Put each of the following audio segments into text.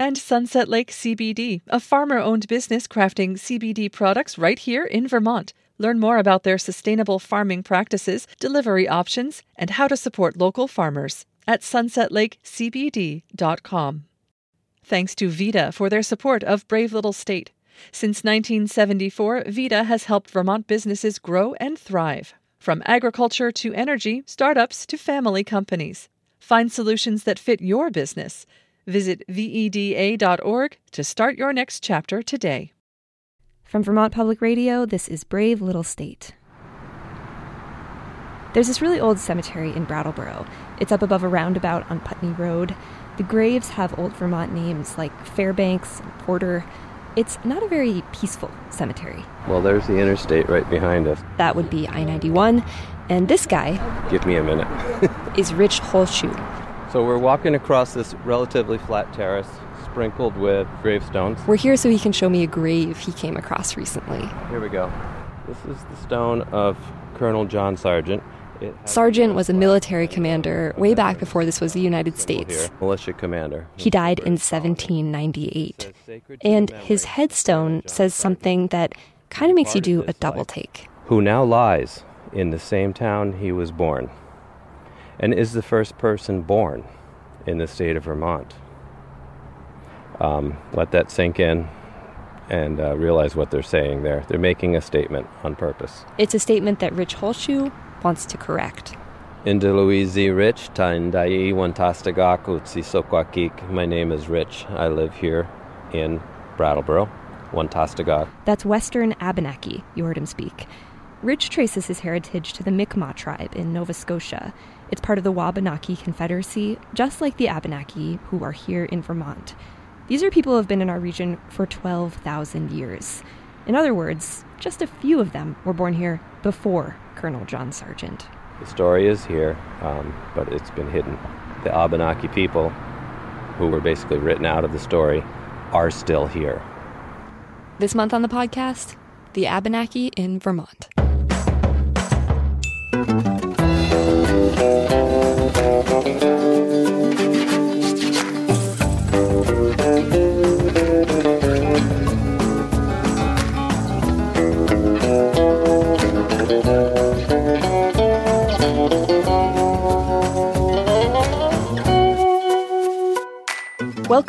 And Sunset Lake CBD, a farmer owned business crafting CBD products right here in Vermont. Learn more about their sustainable farming practices, delivery options, and how to support local farmers at sunsetlakecbd.com. Thanks to VEDA for their support of Brave Little State. Since 1974, VEDA has helped Vermont businesses grow and thrive. From agriculture to energy, startups to family companies. Find solutions that fit your business. Visit VEDA.org to start your next chapter today. From Vermont Public Radio, this is Brave Little State. There's this really old cemetery in Brattleboro. It's up above a roundabout on Putney Road. The graves have old Vermont names like Fairbanks and Porter. It's not a very peaceful cemetery. Well, there's the interstate right behind us. That would be I 91. And this guy. Give me a minute. is Rich Holschuh. So we're walking across this relatively flat terrace sprinkled with gravestones. We're here so he can show me a grave he came across recently. Here we go. This is the stone of Colonel John Sargent. Sargent was a military commander way back before this was the United States. Here, militia commander. He died in 1798. And his headstone says something that kind of makes you do a double take. Who now lies in the same town he was born and is the first person born in the state of Vermont. Um, let that sink in and uh, realize what they're saying there. They're making a statement on purpose. It's a statement that Rich Holschuh wants to correct. Indeluizi Rich, Taindai Wantastagakutsi Sokwakik. My name is Rich. I live here in Brattleboro, Wantastagak. That's Western Abenaki, you heard him speak. Rich traces his heritage to the Mi'kmaq tribe in Nova Scotia. It's part of the Wabanaki Confederacy, just like the Abenaki who are here in Vermont. These are people who have been in our region for 12,000 years. In other words, just a few of them were born here before Colonel John Sargent. The story is here, um, but it's been hidden. The Abenaki people, who were basically written out of the story, are still here. This month on the podcast, the Abenaki in Vermont.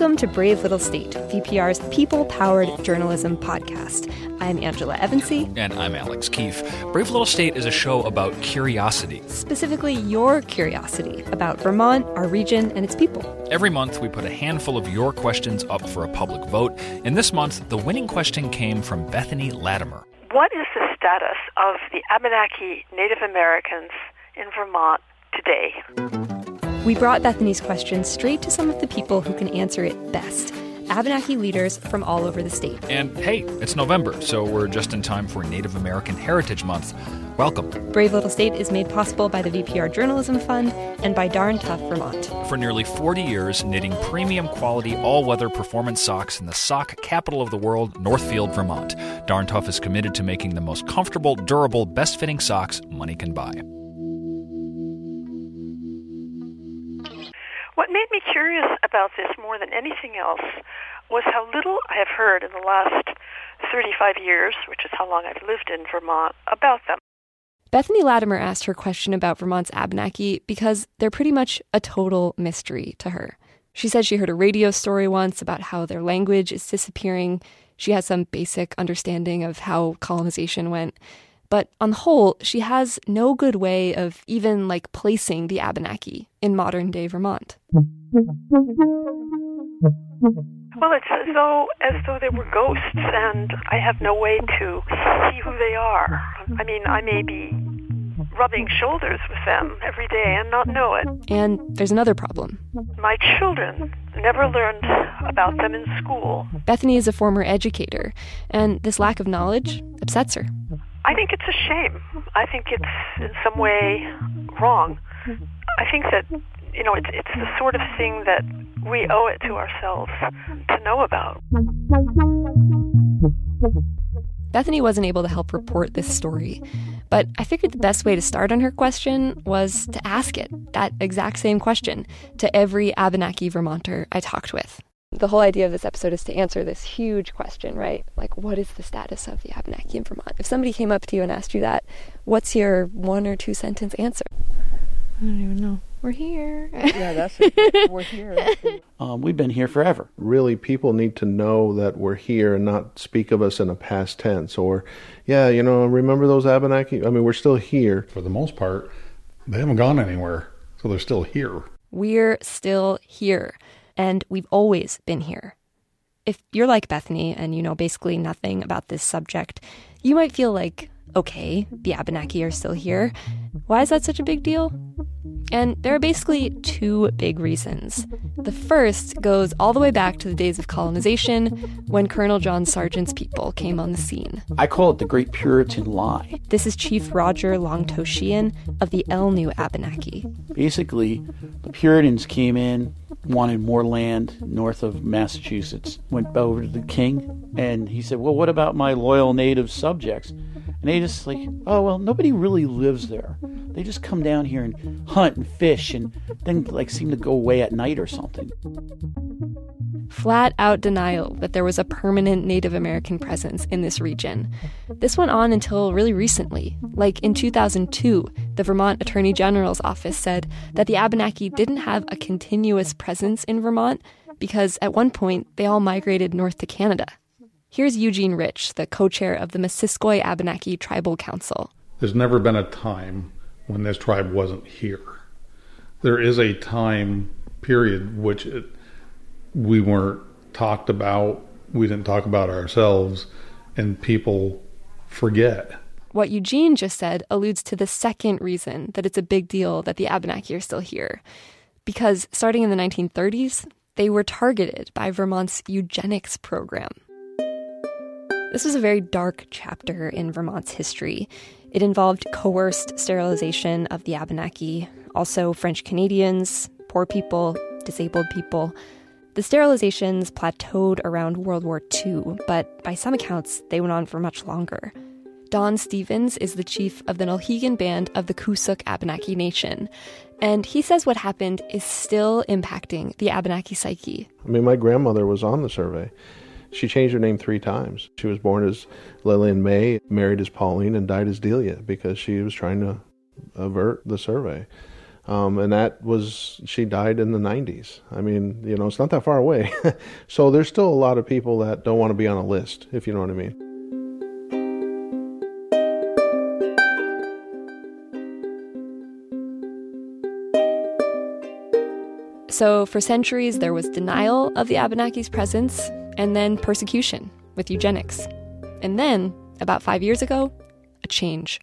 Welcome to Brave Little State, VPR's people powered journalism podcast. I'm Angela Evancie. And I'm Alex Keefe. Brave Little State is a show about curiosity. Specifically, your curiosity about Vermont, our region, and its people. Every month, we put a handful of your questions up for a public vote. And this month, the winning question came from Bethany Latimer. What is the status of the Abenaki Native Americans in Vermont today? We brought Bethany's question straight to some of the people who can answer it best Abenaki leaders from all over the state. And hey, it's November, so we're just in time for Native American Heritage Month. Welcome. Brave Little State is made possible by the VPR Journalism Fund and by Darn Tough Vermont. For nearly 40 years, knitting premium quality all weather performance socks in the sock capital of the world, Northfield, Vermont. Darn Tough is committed to making the most comfortable, durable, best fitting socks money can buy. What made me curious about this more than anything else was how little I have heard in the last 35 years, which is how long I've lived in Vermont, about them. Bethany Latimer asked her question about Vermont's Abenaki because they're pretty much a total mystery to her. She said she heard a radio story once about how their language is disappearing. She has some basic understanding of how colonization went. But on the whole, she has no good way of even like placing the Abenaki in modern day Vermont. Well, it's as though as though they were ghosts, and I have no way to see who they are. I mean, I may be rubbing shoulders with them every day and not know it. And there's another problem. My children never learned about them in school. Bethany is a former educator, and this lack of knowledge upsets her. I think it's a shame. I think it's in some way wrong. I think that you know it's it's the sort of thing that we owe it to ourselves to know about. Bethany wasn't able to help report this story, but I figured the best way to start on her question was to ask it, that exact same question, to every Abenaki Vermonter I talked with. The whole idea of this episode is to answer this huge question, right? Like, what is the status of the Abenaki in Vermont? If somebody came up to you and asked you that, what's your one or two sentence answer? I don't even know. We're here. yeah, that's it. We're here. Um, we've been here forever. Really, people need to know that we're here and not speak of us in a past tense or, yeah, you know, remember those Abenaki? I mean, we're still here. For the most part, they haven't gone anywhere, so they're still here. We're still here, and we've always been here. If you're like Bethany and you know basically nothing about this subject, you might feel like, okay, the Abenaki are still here. Why is that such a big deal? And there are basically two big reasons. The first goes all the way back to the days of colonization when Colonel John Sargent's people came on the scene. I call it the Great Puritan Lie. This is Chief Roger Longtoe Sheehan of the Elnu Abenaki. Basically, the Puritans came in, wanted more land north of Massachusetts, went over to the king, and he said, Well, what about my loyal native subjects? And they just like, oh well, nobody really lives there. They just come down here and hunt and fish, and then like seem to go away at night or something. Flat out denial that there was a permanent Native American presence in this region. This went on until really recently. Like in 2002, the Vermont Attorney General's office said that the Abenaki didn't have a continuous presence in Vermont because at one point they all migrated north to Canada. Here's Eugene Rich, the co chair of the Missisquoi Abenaki Tribal Council. There's never been a time when this tribe wasn't here. There is a time period which it, we weren't talked about, we didn't talk about ourselves, and people forget. What Eugene just said alludes to the second reason that it's a big deal that the Abenaki are still here. Because starting in the 1930s, they were targeted by Vermont's eugenics program. This was a very dark chapter in Vermont's history. It involved coerced sterilization of the Abenaki, also French Canadians, poor people, disabled people. The sterilizations plateaued around World War II, but by some accounts, they went on for much longer. Don Stevens is the chief of the Nulhegan Band of the Coosuk Abenaki Nation, and he says what happened is still impacting the Abenaki psyche. I mean, my grandmother was on the survey. She changed her name three times. She was born as Lillian May, married as Pauline, and died as Delia because she was trying to avert the survey. Um, and that was, she died in the 90s. I mean, you know, it's not that far away. so there's still a lot of people that don't want to be on a list, if you know what I mean. So, for centuries, there was denial of the Abenaki's presence and then persecution with eugenics. And then, about five years ago, a change.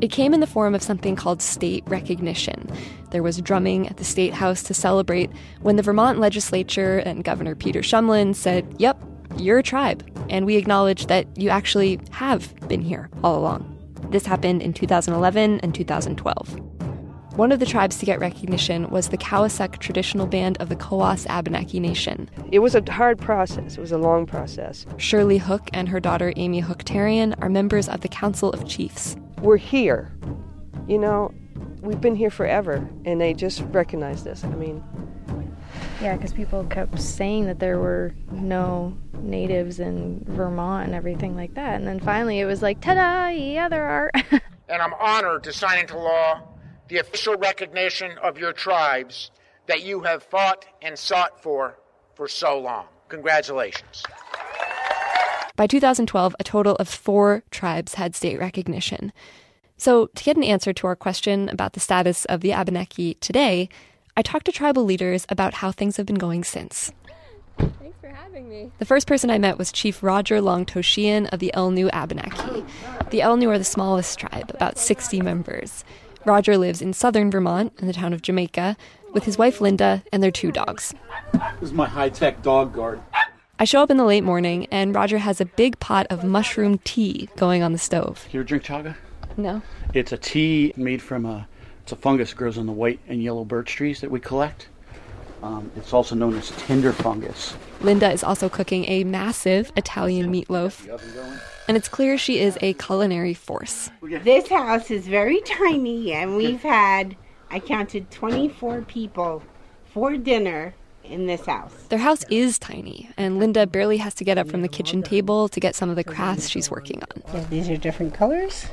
It came in the form of something called state recognition. There was drumming at the State House to celebrate when the Vermont legislature and Governor Peter Shumlin said, Yep, you're a tribe, and we acknowledge that you actually have been here all along. This happened in 2011 and 2012. One of the tribes to get recognition was the Koasek traditional band of the Koas Abenaki Nation. It was a hard process, it was a long process. Shirley Hook and her daughter Amy Hook Therrien are members of the Council of Chiefs. We're here. You know, we've been here forever, and they just recognized us. I mean, yeah, because people kept saying that there were no natives in Vermont and everything like that. And then finally it was like, ta da, yeah, there are. and I'm honored to sign into law the official recognition of your tribes that you have fought and sought for for so long. Congratulations. By 2012, a total of four tribes had state recognition. So, to get an answer to our question about the status of the Abenaki today, I talked to tribal leaders about how things have been going since. Thanks for having me. The first person I met was Chief Roger Longtoe Sheehan of the Elnu Abenaki. The Elnu are the smallest tribe, about 60 members. Roger lives in southern Vermont, in the town of Jamaica, with his wife Linda and their two dogs. This is my high tech dog guard. I show up in the late morning, and Roger has a big pot of mushroom tea going on the stove. You ever drink chaga? No. It's a tea made from a it's a fungus that grows on the white and yellow birch trees that we collect. Um, it's also known as tinder fungus. Linda is also cooking a massive Italian meatloaf, and it's clear she is a culinary force. This house is very tiny, and we've had, I counted 24 people for dinner in this house. Their house is tiny, and Linda barely has to get up from the kitchen table to get some of the crafts she's working on. Yeah, these are different colors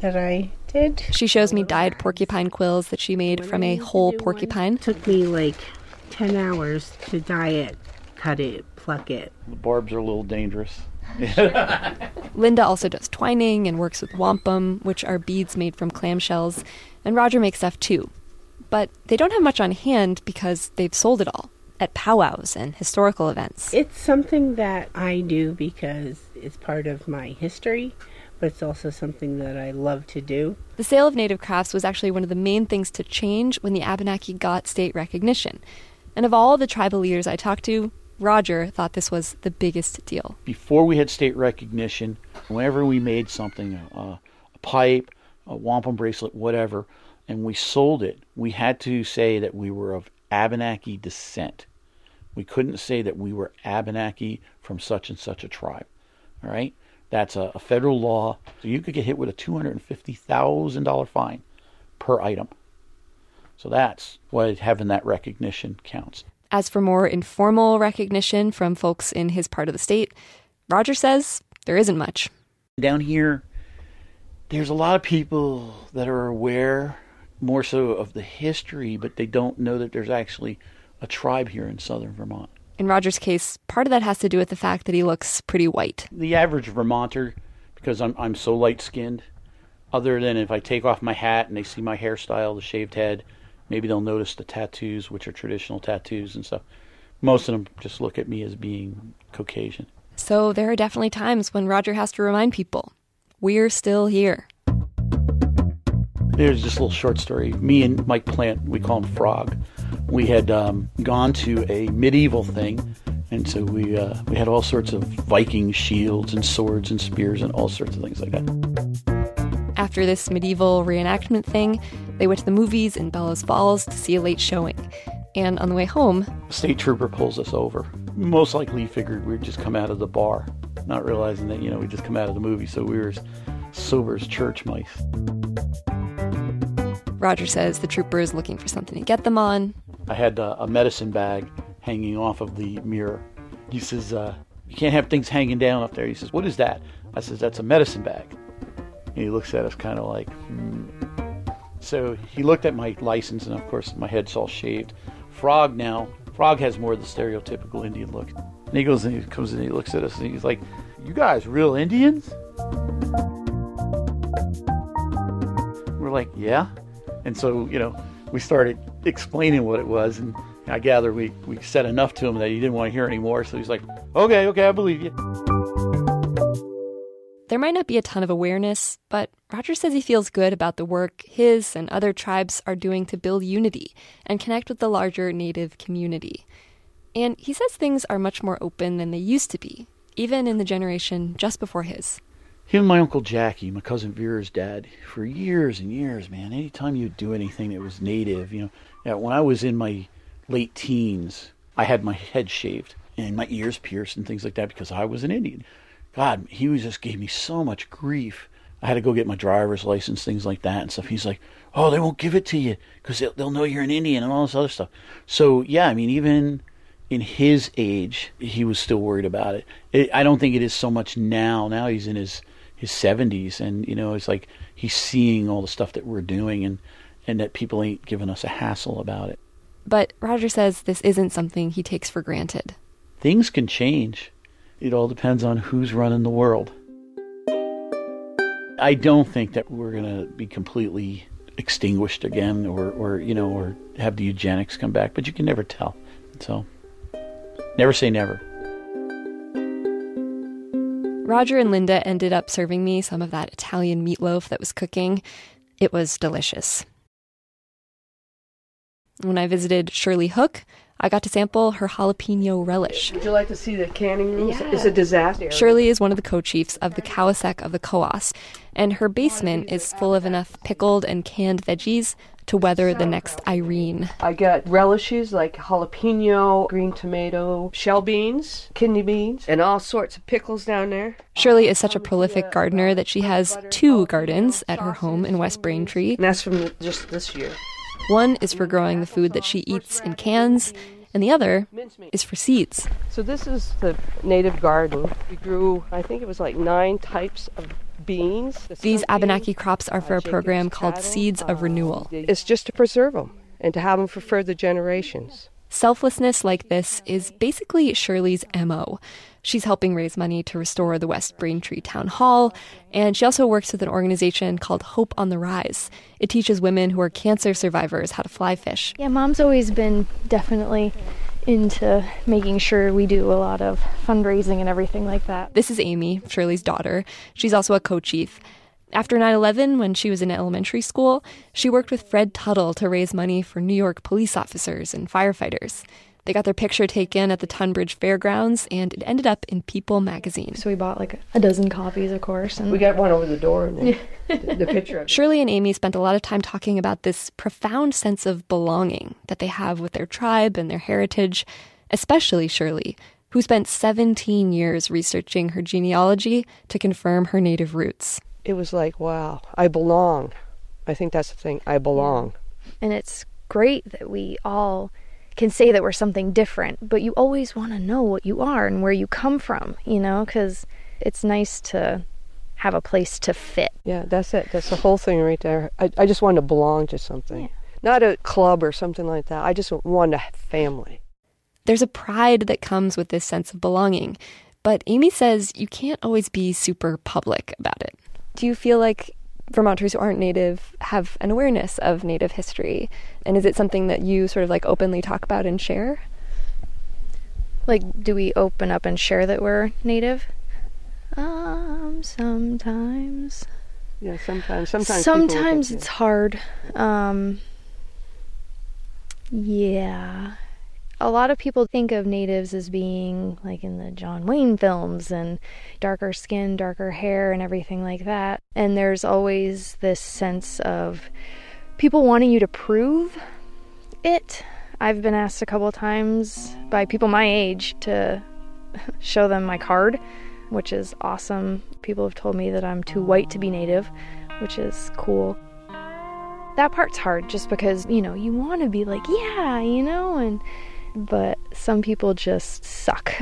that I did. She shows me dyed porcupine quills that she made from a whole porcupine. It took me like 10 hours to dye it, cut it, pluck it. The barbs are a little dangerous. Linda also does twining and works with wampum, which are beads made from clamshells, and Roger makes stuff too. But they don't have much on hand because they've sold it all at powwows and historical events. It's something that I do because it's part of my history, but it's also something that I love to do. The sale of native crafts was actually one of the main things to change when the Abenaki got state recognition. And of all the tribal leaders I talked to, Roger thought this was the biggest deal. Before we had state recognition, whenever we made something, a, a pipe, a wampum bracelet, whatever, and we sold it, we had to say that we were of Abenaki descent. We couldn't say that we were Abenaki from such and such a tribe. All right? That's a, a federal law. So you could get hit with a $250,000 fine per item. So that's why having that recognition counts. As for more informal recognition from folks in his part of the state, Roger says there isn't much. Down here, there's a lot of people that are aware more so of the history, but they don't know that there's actually a tribe here in southern Vermont. In Roger's case, part of that has to do with the fact that he looks pretty white. The average Vermonter, because I'm, I'm so light skinned, other than if I take off my hat and they see my hairstyle, the shaved head, maybe they'll notice the tattoos, which are traditional tattoos and stuff. Most of them just look at me as being Caucasian. So there are definitely times when Roger has to remind people we're still here. There's just a little short story. Me and Mike Plant, we call him Frog. We had um, gone to a medieval thing, and so we uh, we had all sorts of Viking shields and swords and spears and all sorts of things like that. After this medieval reenactment thing, they went to the movies in Bellows Falls to see a late showing. And on the way home, a state trooper pulls us over. Most likely he figured we'd just come out of the bar, not realizing that, you know, we'd just come out of the movie, so we were as sober as church mice. Roger says the trooper is looking for something to get them on. I had uh, a medicine bag hanging off of the mirror. He says, uh, You can't have things hanging down up there. He says, What is that? I says, That's a medicine bag. And he looks at us kind of like, hmm. So he looked at my license, and of course, my head's all shaved. Frog now, Frog has more of the stereotypical Indian look. And he goes and he comes and he looks at us and he's like, You guys real Indians? We're like, Yeah. And so, you know, we started explaining what it was, and I gather we, we said enough to him that he didn't want to hear anymore. So he's like, okay, okay, I believe you. There might not be a ton of awareness, but Roger says he feels good about the work his and other tribes are doing to build unity and connect with the larger Native community. And he says things are much more open than they used to be, even in the generation just before his. Him and my Uncle Jackie, my cousin Vera's dad, for years and years, man, anytime you'd do anything that was native, you know, when I was in my late teens, I had my head shaved and my ears pierced and things like that because I was an Indian. God, he was just gave me so much grief. I had to go get my driver's license, things like that and stuff. He's like, "Oh, they won't give it to you because they'll, they'll know you're an Indian and all this other stuff." So yeah, I mean, even in his age, he was still worried about it. it. I don't think it is so much now. Now he's in his his 70s, and you know, it's like he's seeing all the stuff that we're doing, and and that people ain't giving us a hassle about it. But Roger says this isn't something he takes for granted. Things can change. It all depends on who's running the world. I don't think that we're going to be completely extinguished again or, or, you know, or have the eugenics come back, but you can never tell. So Never say never. Roger and Linda ended up serving me some of that Italian meatloaf that was cooking. It was delicious. When I visited Shirley Hook, I got to sample her jalapeno relish. Would you like to see the canning rooms? It's a disaster. Shirley is one of the co chiefs of the Koasek of the Koas, and her basement is full of enough pickled and canned veggies to weather the next Irene. I got relishes like jalapeno, green tomato, shell beans, kidney beans, and all sorts of pickles down there. Shirley is such a prolific gardener that she has two gardens at her home in West Braintree. And that's from just this year. One is for growing the food that she eats in cans, and the other is for seeds. So this is the native garden. We grew, I think it was like nine types of beans. These Abenaki crops are for a uh, program called Seeds of um, Renewal. It's just to preserve them and to have them for further generations. Selflessness like this is basically Shirley's MO. She's helping raise money to restore the West Braintree Town Hall, and she also works with an organization called Hope on the Rise. It teaches women who are cancer survivors how to fly fish. Yeah, mom's always been definitely into making sure we do a lot of fundraising and everything like that. This is Amy, Shirley's daughter. She's also a co chief. After 9 11, when she was in elementary school, she worked with Fred Tuttle to raise money for New York police officers and firefighters. They got their picture taken at the Tunbridge Fairgrounds, and it ended up in People magazine. So we bought like a dozen copies, of course. And we got one over the door, and the, the picture of Shirley and Amy spent a lot of time talking about this profound sense of belonging that they have with their tribe and their heritage, especially Shirley, who spent 17 years researching her genealogy to confirm her native roots. It was like, wow, I belong. I think that's the thing. I belong. And it's great that we all can say that we're something different, but you always want to know what you are and where you come from, you know, because it's nice to have a place to fit. Yeah, that's it. That's the whole thing right there. I, I just want to belong to something, yeah. not a club or something like that. I just want a family. There's a pride that comes with this sense of belonging, but Amy says you can't always be super public about it. Do you feel like Vermonters who aren't native have an awareness of native history? And is it something that you sort of like openly talk about and share? Like, do we open up and share that we're native? Um, sometimes. Yeah, sometimes. Sometimes. Sometimes it's hard. Um, yeah a lot of people think of natives as being like in the John Wayne films and darker skin, darker hair, and everything like that. And there's always this sense of people wanting you to prove it. I've been asked a couple times by people my age to show them my card, which is awesome. People have told me that I'm too white to be native, which is cool. That part's hard just because, you know, you want to be like, yeah, you know, and but some people just suck.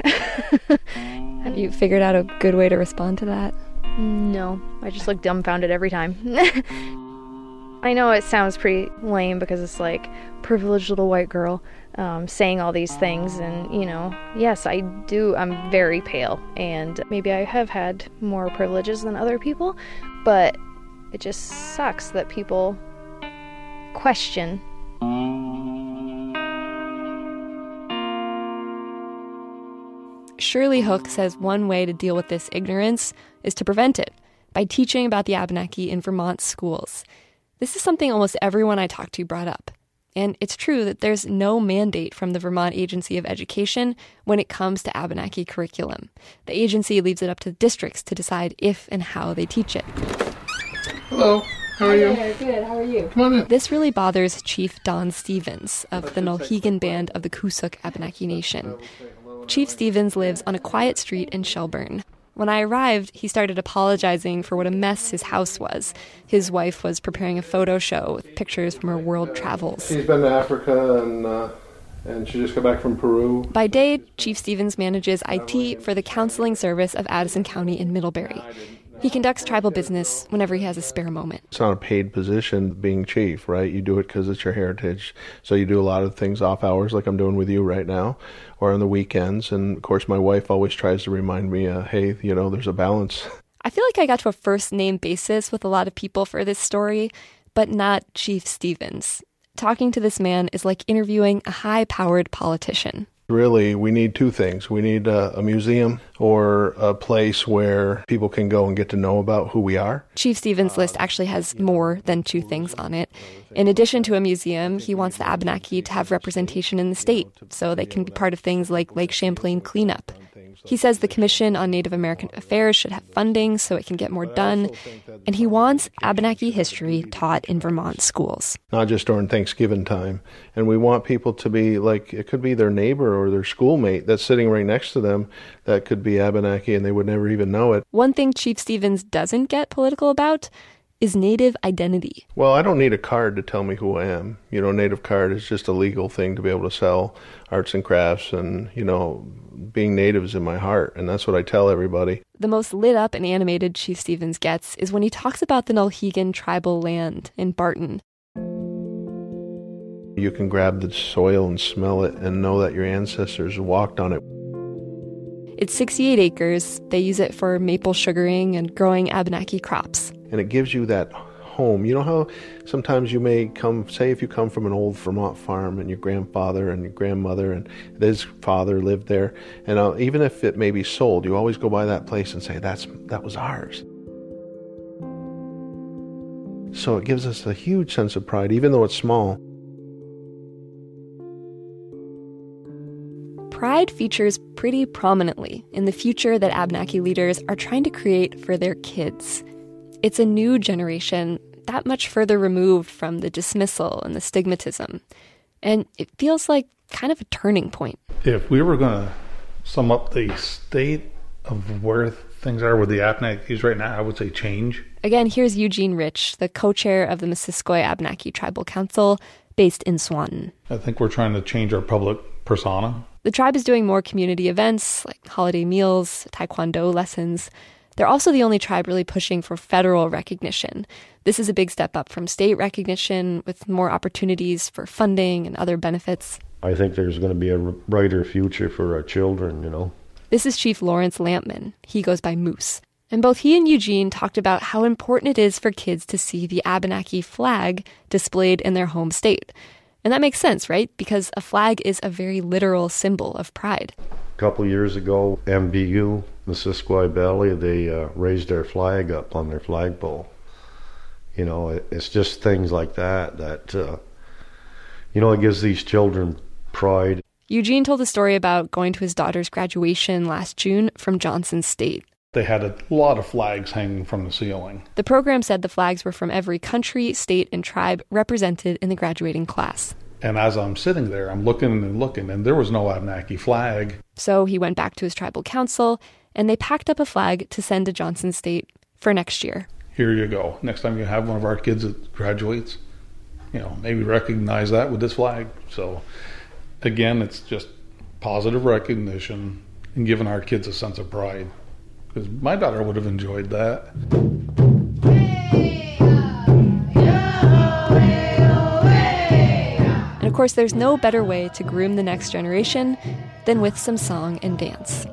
Have you figured out a good way to respond to that? No, I just look dumbfounded every time. I know it sounds pretty lame because it's like privileged little white girl um, saying all these things, and you know, yes, I do. I'm very pale, and maybe I have had more privileges than other people, but it just sucks that people question Shirley Hook says one way to deal with this ignorance is to prevent it by teaching about the Abenaki in Vermont schools. This is something almost everyone I talked to brought up. And it's true that there's no mandate from the Vermont Agency of Education when it comes to Abenaki curriculum. The agency leaves it up to districts to decide if and how they teach it. Hello. How are you? Good. How are you? Come on in. This really bothers Chief Don Stevens of the Nulhegan Band of the Coosuk Abenaki Nation. Chief Stevens lives on a quiet street in Shelburne. When I arrived, he started apologizing for what a mess his house was. His wife was preparing a photo show with pictures from her world travels. She's been to Africa and uh, and she just got back from Peru. By day, Chief Stevens manages IT for the counseling service of Addison County in Middlebury. He conducts tribal business whenever he has a spare moment. It's not a paid position being chief, right? You do it because it's your heritage. So you do a lot of things off hours, like I'm doing with you right now, or on the weekends. And of course, my wife always tries to remind me, uh, hey, you know, there's a balance. I feel like I got to a first name basis with a lot of people for this story, but not Chief Stevens. Talking to this man is like interviewing a high powered politician. Really, we need two things. We need a, a, museum or a place where people can go and get to know about who we are. Chief Stevens' list actually has more than two things on it. In addition to a museum, he wants the Abenaki to have representation in the state so they can be part of things like Lake Champlain cleanup. He says the Commission on Native American Affairs should have funding so it can get more done, and he wants Abenaki history taught in Vermont schools. Not just during Thanksgiving time. And we want people to be like, it could be their neighbor or their schoolmate that's sitting right next to them that could be Abenaki and they would never even know it. One thing Chief Stevens doesn't get political about is native identity. Well, I don't need a card to tell me who I am. You know, native card is just a legal thing to be able to sell arts and crafts and, you know, being native is in my heart, and that's what I tell everybody. The most lit up and animated Chief Stevens gets is when he talks about the Nulhegan tribal land in Barton. You can grab the soil and smell it and know that your ancestors walked on it. It's 68 acres. They use it for maple sugaring and growing Abenaki crops. And it gives you that home. You know how sometimes you may come, say, if you come from an old Vermont farm and your grandfather and your grandmother and his father lived there, and uh, even if it may be sold, you always go by that place and say, "That's that was ours." So it gives us a huge sense of pride, even though it's small. Pride features pretty prominently in the future that Abnaki leaders are trying to create for their kids. It's a new generation that much further removed from the dismissal and the stigmatism. And it feels like kind of a turning point. If we were going to sum up the state of where things are with the Abenakis right now, I would say change. Again, here's Eugene Rich, the co chair of the Missisquoi Abenaki Tribal Council based in Swanton. I think we're trying to change our public persona. The tribe is doing more community events like holiday meals, taekwondo lessons. They're also the only tribe really pushing for federal recognition. This is a big step up from state recognition with more opportunities for funding and other benefits. I think there's going to be a brighter future for our children, you know. This is Chief Lawrence Lampman. He goes by Moose. And both he and Eugene talked about how important it is for kids to see the Abenaki flag displayed in their home state. And that makes sense, right? Because a flag is a very literal symbol of pride. A couple years ago, MVU, Missisquoi Valley, they uh, raised their flag up on their flagpole. You know, it, it's just things like that that, uh, you know, it gives these children pride. Eugene told a story about going to his daughter's graduation last June from Johnson State. They had a lot of flags hanging from the ceiling. The program said the flags were from every country, state, and tribe represented in the graduating class. And as I'm sitting there, I'm looking and looking, and there was no Abenaki flag. So he went back to his tribal council, and they packed up a flag to send to Johnson State for next year. Here you go. Next time you have one of our kids that graduates, you know, maybe recognize that with this flag. So, again, it's just positive recognition and giving our kids a sense of pride. Because my daughter would have enjoyed that. Course, there's no better way to groom the next generation than with some song and dance.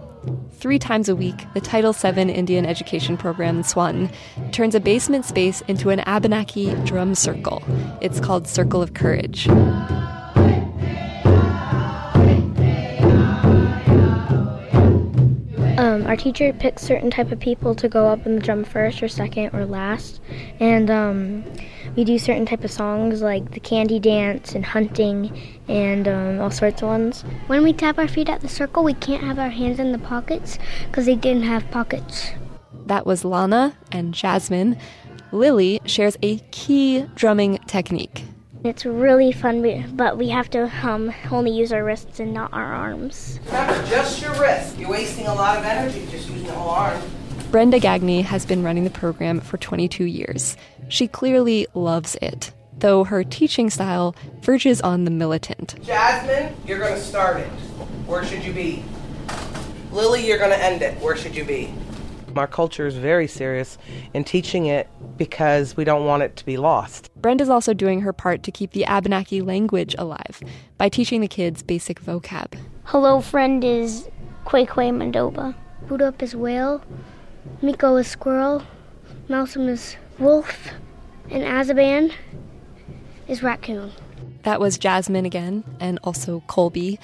Three times a week, the Title VII Indian Education Program in Swanton turns a basement space into an Abenaki drum circle. It's called Circle of Courage. Um, our teacher picks certain type of people to go up in the drum first or second or last, and um, we do certain type of songs like the candy dance and hunting and um, all sorts of ones. When we tap our feet at the circle, we can't have our hands in the pockets because they didn't have pockets. That was Lana and Jasmine. Lily shares a key drumming technique. It's really fun, but we have to um, only use our wrists and not our arms. Remember, just your wrist. You're wasting a lot of energy just using the whole arm. Brenda Gagne has been running the program for 22 years. She clearly loves it, though her teaching style verges on the militant. Jasmine, you're going to start it. Where should you be? Lily, you're going to end it. Where should you be? Our culture is very serious in teaching it because we don't want it to be lost. Brenda's also doing her part to keep the Abenaki language alive by teaching the kids basic vocab. Hello, friend is Kwekwe Mandoba. Budup is whale. Miko is squirrel. Mousum is wolf. And Azaban is raccoon. That was Jasmine again, and also Colby.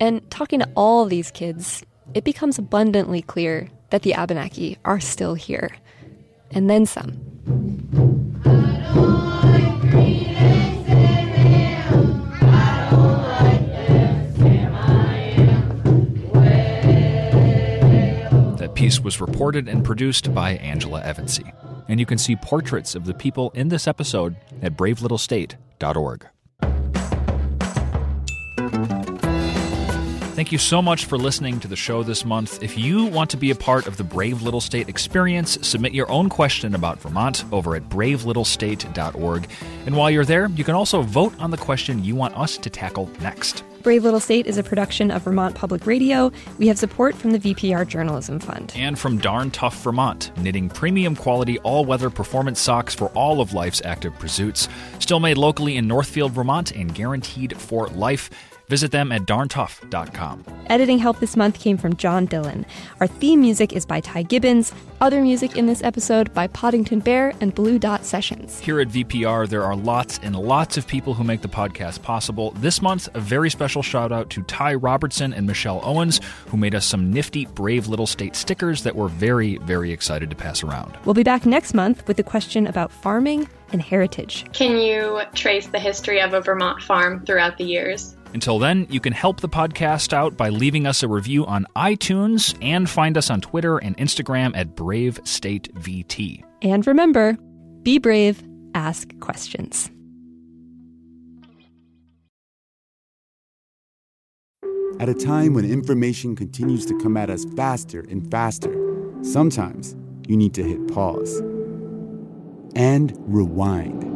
And talking to all these kids, it becomes abundantly clear that the Abenaki are still here. And then some. That piece was reported and produced by Angela Evancie. And you can see portraits of the people in this episode at bravelittlestate.org. Thank you so much for listening to the show this month. If you want to be a part of the Brave Little State experience, submit your own question about Vermont over at bravelittlestate.org. And while you're there, you can also vote on the question you want us to tackle next. Brave Little State is a production of Vermont Public Radio. We have support from the VPR Journalism Fund. And from Darn Tough Vermont, knitting premium quality all weather performance socks for all of life's active pursuits. Still made locally in Northfield, Vermont, and guaranteed for life. Visit them at darntough.com. Editing help this month came from John Dillon. Our theme music is by Ty Gibbons. Other music in this episode by Poddington Bear and Blue Dot Sessions. Here at VPR, there are lots and lots of people who make the podcast possible. This month, a very special shout out to Ty Robertson and Michelle Owens, who made us some nifty Brave Little State stickers that we're very, very excited to pass around. We'll be back next month with a question about farming and heritage. Can you trace the history of a Vermont farm throughout the years? Until then, you can help the podcast out by leaving us a review on iTunes and find us on Twitter and Instagram at Brave State VT. And remember, be brave, ask questions. At a time when information continues to come at us faster and faster, sometimes you need to hit pause and rewind.